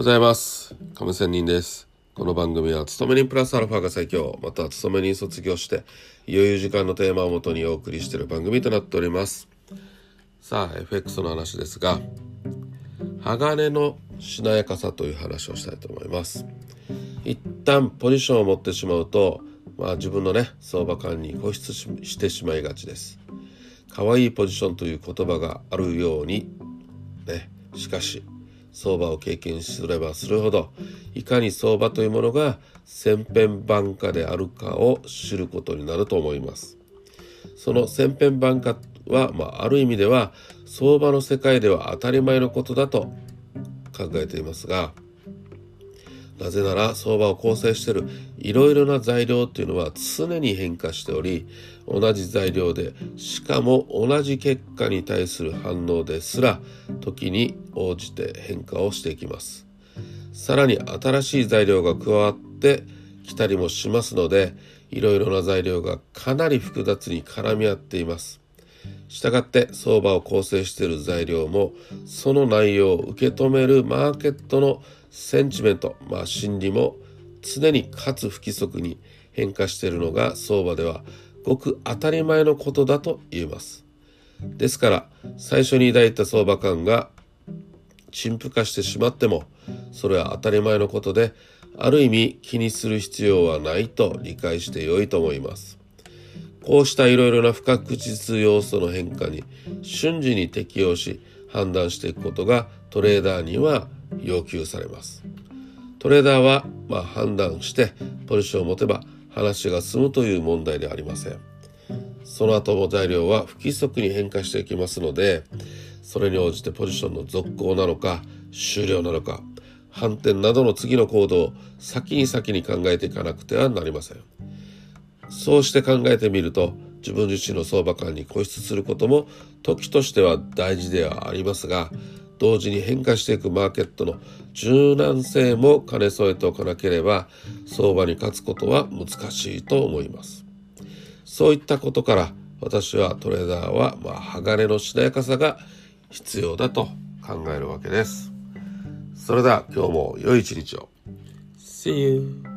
ございます。亀仙人です。この番組は、勤め人プラスアルファが最強、または勤め人卒業して、余裕時間のテーマをもとにお送りしている番組となっております。さあ、FX の話ですが、鋼のしなやかさという話をしたいと思います。一旦ポジションを持ってしまうと、まあ自分のね、相場感に固執ししてしまいがちです。可愛いポジションという言葉があるように、ね、しかし、相場を経験すればするほどいかに相場というものが千変万化であるかを知ることになると思います。その千変万化は、まあ、ある意味では相場の世界では当たり前のことだと考えていますがなぜなら相場を構成しているいろいろな材料っていうのは常に変化しており同じ材料でしかも同じ結果に対する反応ですら時に応じて変化をしていきます。さらに新しい材料が加わってきたりもしますのでいろいろな材料がかなり複雑に絡み合っています。したがって相場を構成している材料もその内容を受け止めるマーケットのセンチメント、まあ、心理も常にかつ不規則に変化しているのが相場ではごく当たり前のことだと言えます。ですから最初に抱いた相場感が陳腐化してしまってもそれは当たり前のことである意味気にする必要はないと理解してよいと思います。こうしたいろいろな不確実要素の変化に瞬時に適応し判断していくことがトレーダーには要求されます。トレーダーは、まあ、判断してポジションを持てば話が済むという問題ではありません。その後も材料は不規則に変化していきますのでそれに応じてポジションの続行なのか終了なのか反転などの次の行動を先に先に考えていかなくてはなりません。そうして考えてみると自分自身の相場感に固執することも時としては大事ではありますが同時に変化していくマーケットの柔軟性も兼ね添えておかなければ相場に勝つことは難しいと思います。そういったことから私はトレーダーは、ま、鋼のしなやかさが必要だと考えるわけです。それでは今日も良い一日を。See you.